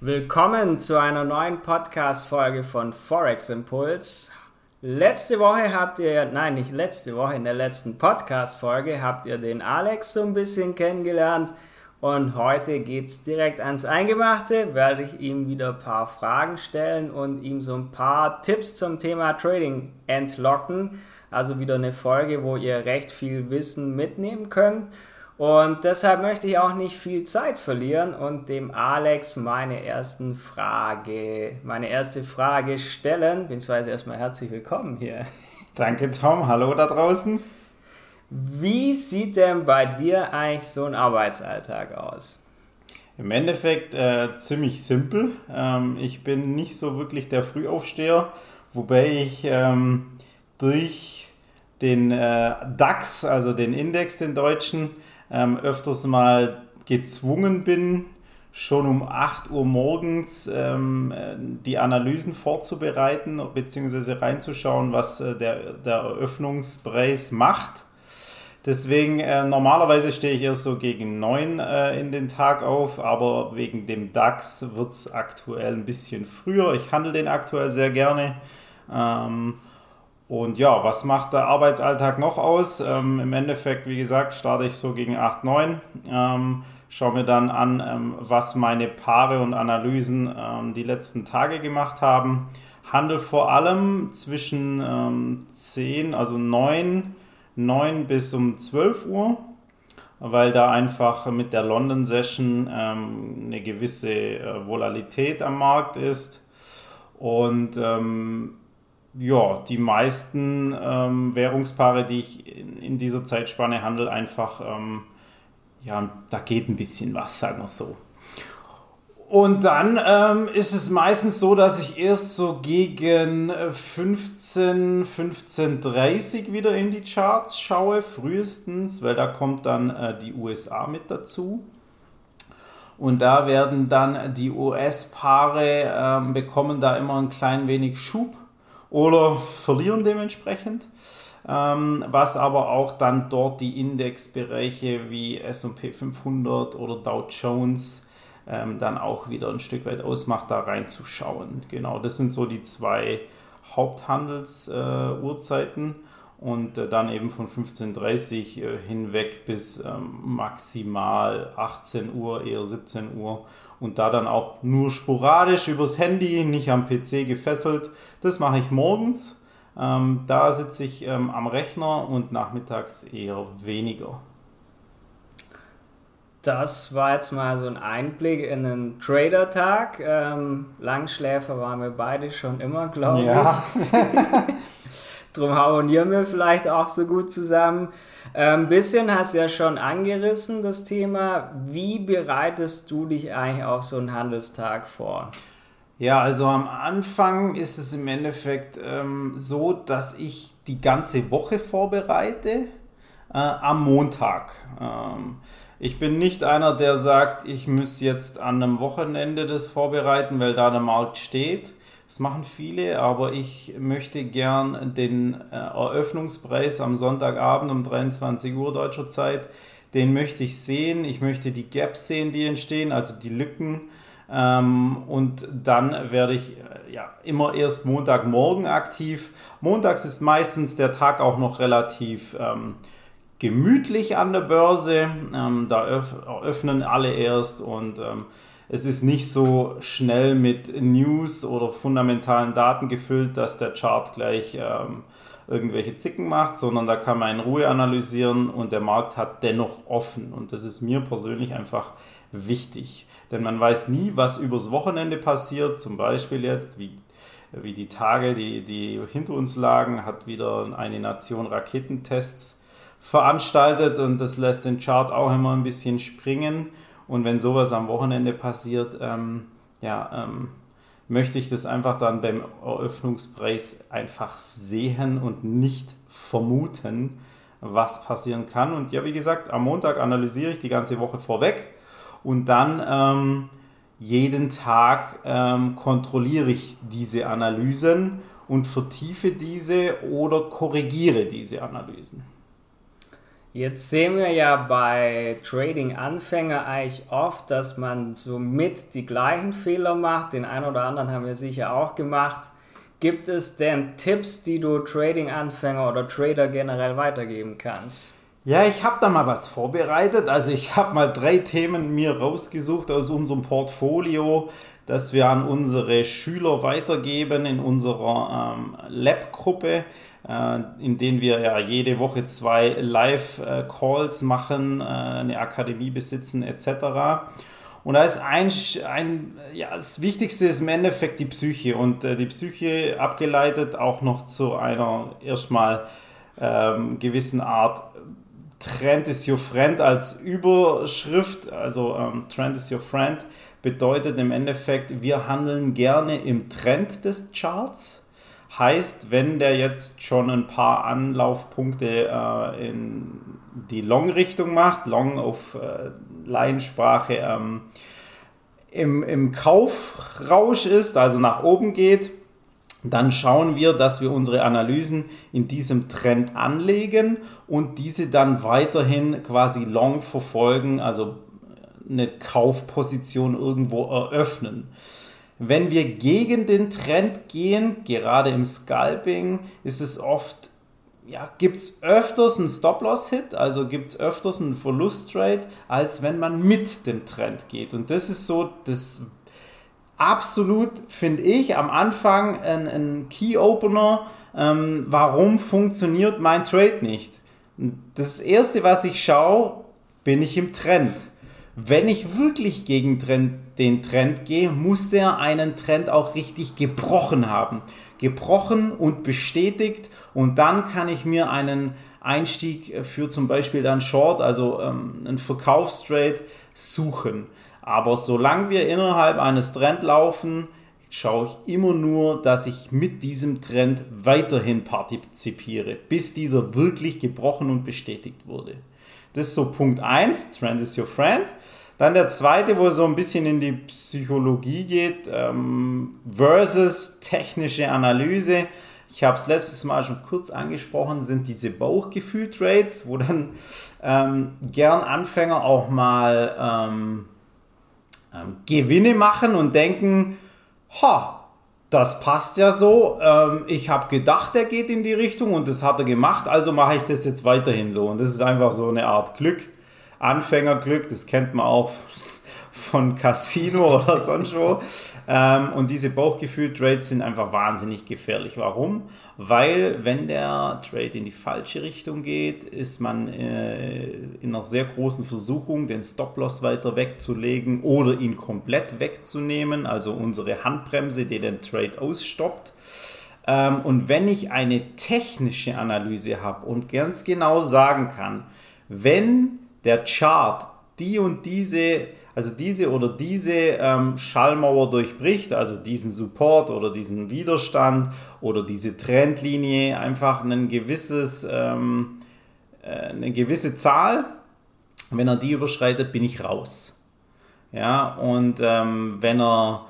Willkommen zu einer neuen Podcast-Folge von Forex Impuls. Letzte Woche habt ihr, nein, nicht letzte Woche, in der letzten Podcast-Folge habt ihr den Alex so ein bisschen kennengelernt. Und heute geht es direkt ans Eingemachte, werde ich ihm wieder ein paar Fragen stellen und ihm so ein paar Tipps zum Thema Trading entlocken. Also wieder eine Folge, wo ihr recht viel Wissen mitnehmen könnt. Und deshalb möchte ich auch nicht viel Zeit verlieren und dem Alex meine ersten Frage, meine erste Frage stellen. Beziehungsweise erstmal herzlich willkommen hier. Danke, Tom. Hallo da draußen. Wie sieht denn bei dir eigentlich so ein Arbeitsalltag aus? Im Endeffekt äh, ziemlich simpel. Ähm, ich bin nicht so wirklich der Frühaufsteher, wobei ich ähm, durch den äh, DAX, also den Index, den deutschen, ähm, öfters mal gezwungen bin, schon um 8 Uhr morgens ähm, die Analysen vorzubereiten bzw. reinzuschauen, was äh, der, der Eröffnungspreis macht. Deswegen, äh, normalerweise stehe ich erst so gegen 9 äh, in den Tag auf, aber wegen dem DAX wird es aktuell ein bisschen früher. Ich handle den aktuell sehr gerne. Ähm, und ja, was macht der Arbeitsalltag noch aus? Ähm, Im Endeffekt, wie gesagt, starte ich so gegen 8, 9. Ähm, schaue mir dann an, ähm, was meine Paare und Analysen ähm, die letzten Tage gemacht haben. Handel vor allem zwischen ähm, 10, also 9, 9 bis um 12 Uhr, weil da einfach mit der London Session ähm, eine gewisse äh, Volatilität am Markt ist. Und ja, die meisten ähm, Währungspaare, die ich in, in, dieser Zeitspanne handle, einfach, ähm, ja, da geht ein bisschen was, sagen wir so. Und dann ähm, ist es meistens so, dass ich erst so gegen 15, 15.30 wieder in die Charts schaue, frühestens, weil da kommt dann äh, die USA mit dazu. Und da werden dann die US-Paare äh, bekommen da immer ein klein wenig Schub oder verlieren dementsprechend. Ähm, was aber auch dann dort die Indexbereiche wie SP 500 oder Dow Jones ähm, dann auch wieder ein Stück weit ausmacht, da reinzuschauen. Genau, das sind so die zwei Haupthandelsuhrzeiten. Äh, und äh, dann eben von 15.30 Uhr äh, hinweg bis ähm, maximal 18 Uhr, eher 17 Uhr und da dann auch nur sporadisch übers Handy, nicht am PC gefesselt. Das mache ich morgens. Ähm, da sitze ich ähm, am Rechner und nachmittags eher weniger. Das war jetzt mal so ein Einblick in einen Trader-Tag. Langschläfer waren wir beide schon immer, glaube ja. Drum harmonieren wir vielleicht auch so gut zusammen. Ein ähm, bisschen hast du ja schon angerissen, das Thema. Wie bereitest du dich eigentlich auf so einen Handelstag vor? Ja, also am Anfang ist es im Endeffekt ähm, so, dass ich die ganze Woche vorbereite äh, am Montag. Ähm, ich bin nicht einer, der sagt, ich muss jetzt an einem Wochenende das vorbereiten, weil da der Markt steht. Das machen viele, aber ich möchte gern den äh, Eröffnungspreis am Sonntagabend um 23 Uhr deutscher Zeit, den möchte ich sehen. Ich möchte die Gaps sehen, die entstehen, also die Lücken. Ähm, und dann werde ich äh, ja, immer erst Montagmorgen aktiv. Montags ist meistens der Tag auch noch relativ ähm, gemütlich an der Börse. Ähm, da öffnen alle erst und es ist nicht so schnell mit News oder fundamentalen Daten gefüllt, dass der Chart gleich ähm, irgendwelche Zicken macht, sondern da kann man in Ruhe analysieren und der Markt hat dennoch offen. Und das ist mir persönlich einfach wichtig. Denn man weiß nie, was übers Wochenende passiert. Zum Beispiel jetzt, wie, wie die Tage, die, die hinter uns lagen, hat wieder eine Nation Raketentests veranstaltet und das lässt den Chart auch immer ein bisschen springen. Und wenn sowas am Wochenende passiert, ähm, ja, ähm, möchte ich das einfach dann beim Eröffnungspreis einfach sehen und nicht vermuten, was passieren kann. Und ja, wie gesagt, am Montag analysiere ich die ganze Woche vorweg und dann ähm, jeden Tag ähm, kontrolliere ich diese Analysen und vertiefe diese oder korrigiere diese Analysen. Jetzt sehen wir ja bei Trading-Anfänger eigentlich oft, dass man somit die gleichen Fehler macht. Den einen oder anderen haben wir sicher auch gemacht. Gibt es denn Tipps, die du Trading-Anfänger oder Trader generell weitergeben kannst? Ja, ich habe da mal was vorbereitet. Also ich habe mal drei Themen mir rausgesucht aus unserem Portfolio, das wir an unsere Schüler weitergeben in unserer ähm, Lab-Gruppe, in denen wir ja jede Woche zwei Live-Calls machen, äh, eine Akademie besitzen etc. Und da ist ein, ein, ja, das Wichtigste ist im Endeffekt die Psyche und äh, die Psyche abgeleitet auch noch zu einer erstmal ähm, gewissen Art Trend is your friend als Überschrift, also ähm, Trend is your friend bedeutet im Endeffekt, wir handeln gerne im Trend des Charts. Heißt, wenn der jetzt schon ein paar Anlaufpunkte äh, in die Long-Richtung macht, Long auf äh, Laiensprache ähm, im, im Kaufrausch ist, also nach oben geht, dann schauen wir, dass wir unsere Analysen in diesem Trend anlegen und diese dann weiterhin quasi long verfolgen, also eine Kaufposition irgendwo eröffnen. Wenn wir gegen den Trend gehen, gerade im Scalping, ist es oft ja, gibt es öfters einen Stop-Loss-Hit, also gibt es öfters einen Verlust-Trade, als wenn man mit dem Trend geht. Und das ist so das absolut, finde ich, am Anfang ein, ein Key-Opener, ähm, warum funktioniert mein Trade nicht. Das Erste, was ich schaue, bin ich im Trend. Wenn ich wirklich gegen Trend, den Trend gehe, muss der einen Trend auch richtig gebrochen haben gebrochen und bestätigt und dann kann ich mir einen Einstieg für zum Beispiel dann Short, also ähm, einen Verkaufstrade suchen. Aber solange wir innerhalb eines Trend laufen, schaue ich immer nur, dass ich mit diesem Trend weiterhin partizipiere, bis dieser wirklich gebrochen und bestätigt wurde. Das ist so Punkt 1, Trend is your friend. Dann der zweite, wo so ein bisschen in die Psychologie geht, ähm, versus technische Analyse. Ich habe es letztes Mal schon kurz angesprochen, sind diese Bauchgefühl-Trades, wo dann ähm, gern Anfänger auch mal ähm, ähm Gewinne machen und denken, ha, das passt ja so. Ähm, ich habe gedacht, er geht in die Richtung und das hat er gemacht, also mache ich das jetzt weiterhin so. Und das ist einfach so eine Art Glück. Anfängerglück, das kennt man auch von Casino oder sonst wo. Ähm, und diese Bauchgefühl-Trades sind einfach wahnsinnig gefährlich. Warum? Weil wenn der Trade in die falsche Richtung geht, ist man äh, in einer sehr großen Versuchung, den Stop-Loss weiter wegzulegen oder ihn komplett wegzunehmen, also unsere Handbremse, die den Trade ausstoppt. Ähm, und wenn ich eine technische Analyse habe und ganz genau sagen kann, wenn der Chart die und diese, also diese oder diese ähm, Schallmauer durchbricht, also diesen Support oder diesen Widerstand oder diese Trendlinie, einfach ein gewisses, ähm, äh, eine gewisse Zahl, wenn er die überschreitet, bin ich raus. Ja, und ähm, wenn er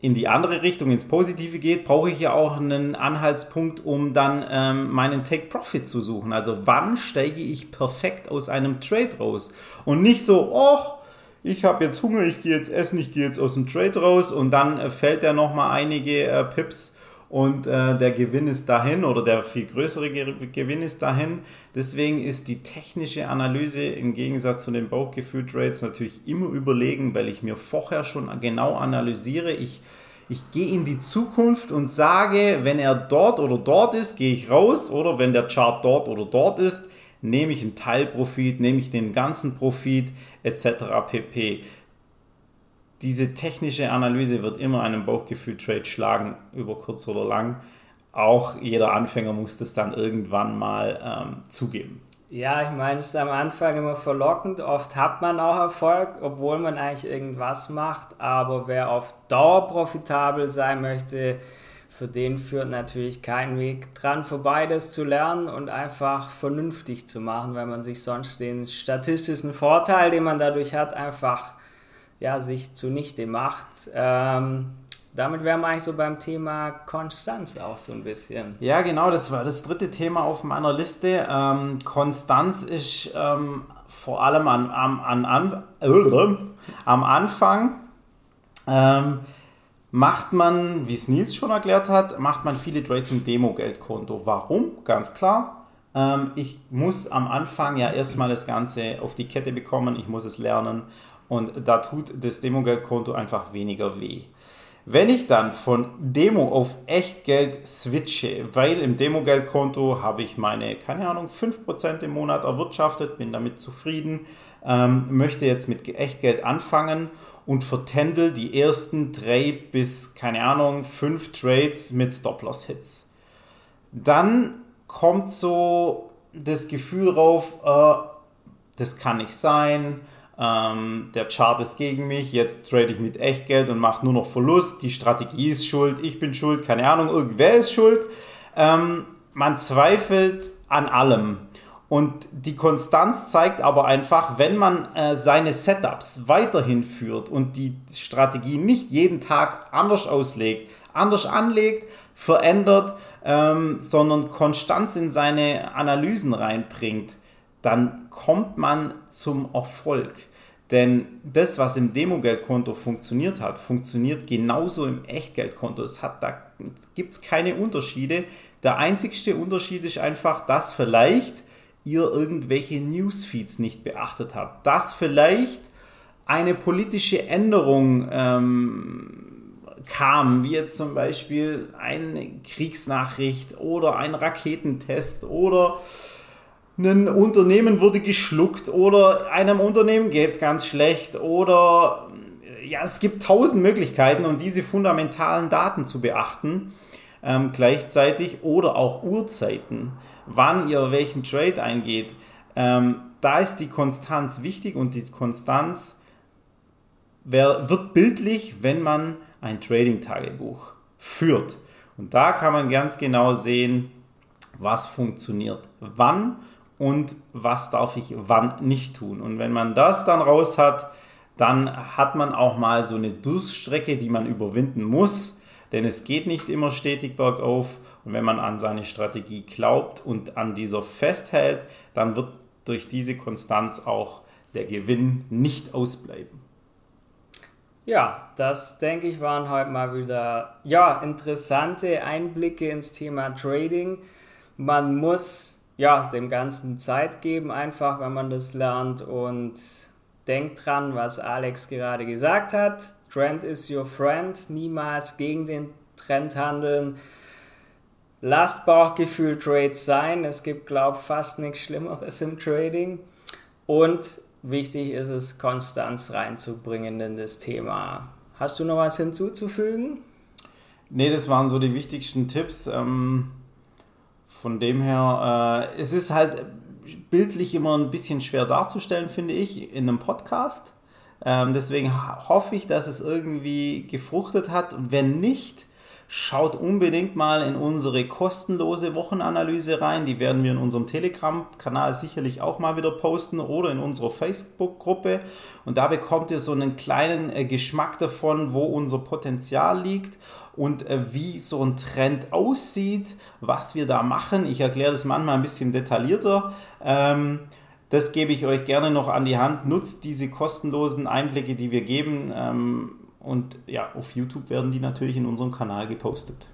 in die andere Richtung, ins Positive geht, brauche ich ja auch einen Anhaltspunkt, um dann ähm, meinen Take Profit zu suchen. Also wann steige ich perfekt aus einem Trade raus? Und nicht so, oh, ich habe jetzt Hunger, ich gehe jetzt essen, ich gehe jetzt aus dem Trade raus und dann äh, fällt er nochmal einige äh, Pips und äh, der Gewinn ist dahin oder der viel größere Gewinn ist dahin. Deswegen ist die technische Analyse im Gegensatz zu den Bauchgefühl-Trades natürlich immer überlegen, weil ich mir vorher schon genau analysiere. Ich, ich gehe in die Zukunft und sage, wenn er dort oder dort ist, gehe ich raus oder wenn der Chart dort oder dort ist, nehme ich einen Teilprofit, nehme ich den ganzen Profit etc. pp diese technische Analyse wird immer einen Bauchgefühl-Trade schlagen, über kurz oder lang. Auch jeder Anfänger muss das dann irgendwann mal ähm, zugeben. Ja, ich meine, es ist am Anfang immer verlockend. Oft hat man auch Erfolg, obwohl man eigentlich irgendwas macht. Aber wer auf Dauer profitabel sein möchte, für den führt natürlich kein Weg dran vorbei, das zu lernen und einfach vernünftig zu machen, weil man sich sonst den statistischen Vorteil, den man dadurch hat, einfach ja, sich zunichte macht. Ähm, damit wären wir eigentlich so beim Thema Konstanz auch so ein bisschen. Ja, genau, das war das dritte Thema auf meiner Liste. Ähm, Konstanz ist ähm, vor allem an, an, an, an äh, am Anfang. Macht man, wie es Nils schon erklärt hat, macht man viele Trades im Demo-Geldkonto. Warum? Ganz klar. Ähm, ich muss am Anfang ja erstmal das Ganze auf die Kette bekommen, ich muss es lernen und da tut das Demo-Geldkonto einfach weniger weh. Wenn ich dann von Demo auf Echtgeld switche, weil im Demo-Geldkonto habe ich meine, keine Ahnung, 5% im Monat erwirtschaftet, bin damit zufrieden, ähm, möchte jetzt mit Echtgeld anfangen und vertändel die ersten drei bis, keine Ahnung, fünf Trades mit Stop-Loss-Hits. Dann kommt so das Gefühl rauf, äh, das kann nicht sein, ähm, der Chart ist gegen mich, jetzt trade ich mit Echtgeld und mache nur noch Verlust, die Strategie ist schuld, ich bin schuld, keine Ahnung, irgendwer ist schuld. Ähm, man zweifelt an allem. Und die Konstanz zeigt aber einfach, wenn man äh, seine Setups weiterhin führt und die Strategie nicht jeden Tag anders auslegt, anders anlegt, verändert, ähm, sondern Konstanz in seine Analysen reinbringt, dann kommt man zum Erfolg. Denn das, was im Demogeldkonto funktioniert hat, funktioniert genauso im Echtgeldkonto. Es hat, da gibt es keine Unterschiede. Der einzigste Unterschied ist einfach, dass vielleicht ihr irgendwelche Newsfeeds nicht beachtet habt. Dass vielleicht eine politische Änderung ähm, kam, wie jetzt zum Beispiel eine Kriegsnachricht oder ein Raketentest oder ein Unternehmen wurde geschluckt oder einem Unternehmen geht es ganz schlecht oder ja, es gibt tausend Möglichkeiten, um diese fundamentalen Daten zu beachten ähm, gleichzeitig oder auch Uhrzeiten, wann ihr welchen Trade eingeht. Ähm, da ist die Konstanz wichtig und die Konstanz wär, wird bildlich, wenn man ein Trading-Tagebuch führt. Und da kann man ganz genau sehen, was funktioniert, wann und was darf ich wann nicht tun. Und wenn man das dann raus hat, dann hat man auch mal so eine Durststrecke, die man überwinden muss, denn es geht nicht immer stetig bergauf. Und wenn man an seine Strategie glaubt und an dieser festhält, dann wird durch diese Konstanz auch der Gewinn nicht ausbleiben. Ja, das denke ich waren heute mal wieder ja, interessante Einblicke ins Thema Trading. Man muss ja, dem Ganzen Zeit geben, einfach, wenn man das lernt und denkt dran, was Alex gerade gesagt hat. Trend is your friend, niemals gegen den Trend handeln. Lasst Bauchgefühl Trades sein. Es gibt, glaube ich, fast nichts Schlimmeres im Trading. Und wichtig ist es, Konstanz reinzubringen in das Thema. Hast du noch was hinzuzufügen? Nee, das waren so die wichtigsten Tipps. Ähm von dem her, äh, es ist halt bildlich immer ein bisschen schwer darzustellen, finde ich, in einem Podcast. Ähm, deswegen hoffe ich, dass es irgendwie gefruchtet hat. Wenn nicht, Schaut unbedingt mal in unsere kostenlose Wochenanalyse rein. Die werden wir in unserem Telegram-Kanal sicherlich auch mal wieder posten oder in unserer Facebook-Gruppe. Und da bekommt ihr so einen kleinen äh, Geschmack davon, wo unser Potenzial liegt und äh, wie so ein Trend aussieht, was wir da machen. Ich erkläre das manchmal ein bisschen detaillierter. Ähm, das gebe ich euch gerne noch an die Hand. Nutzt diese kostenlosen Einblicke, die wir geben. Ähm, und ja, auf YouTube werden die natürlich in unserem Kanal gepostet.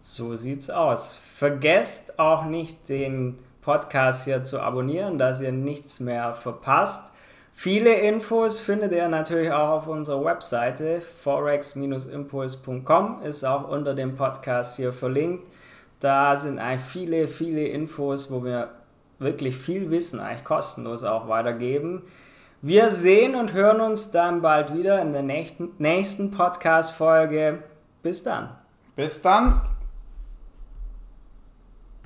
So sieht's aus. Vergesst auch nicht, den Podcast hier zu abonnieren, dass ihr nichts mehr verpasst. Viele Infos findet ihr natürlich auch auf unserer Webseite forex-impuls.com, ist auch unter dem Podcast hier verlinkt. Da sind viele, viele Infos, wo wir wirklich viel Wissen eigentlich kostenlos auch weitergeben. Wir sehen und hören uns dann bald wieder in der nächsten, nächsten Podcast-Folge. Bis dann. Bis dann.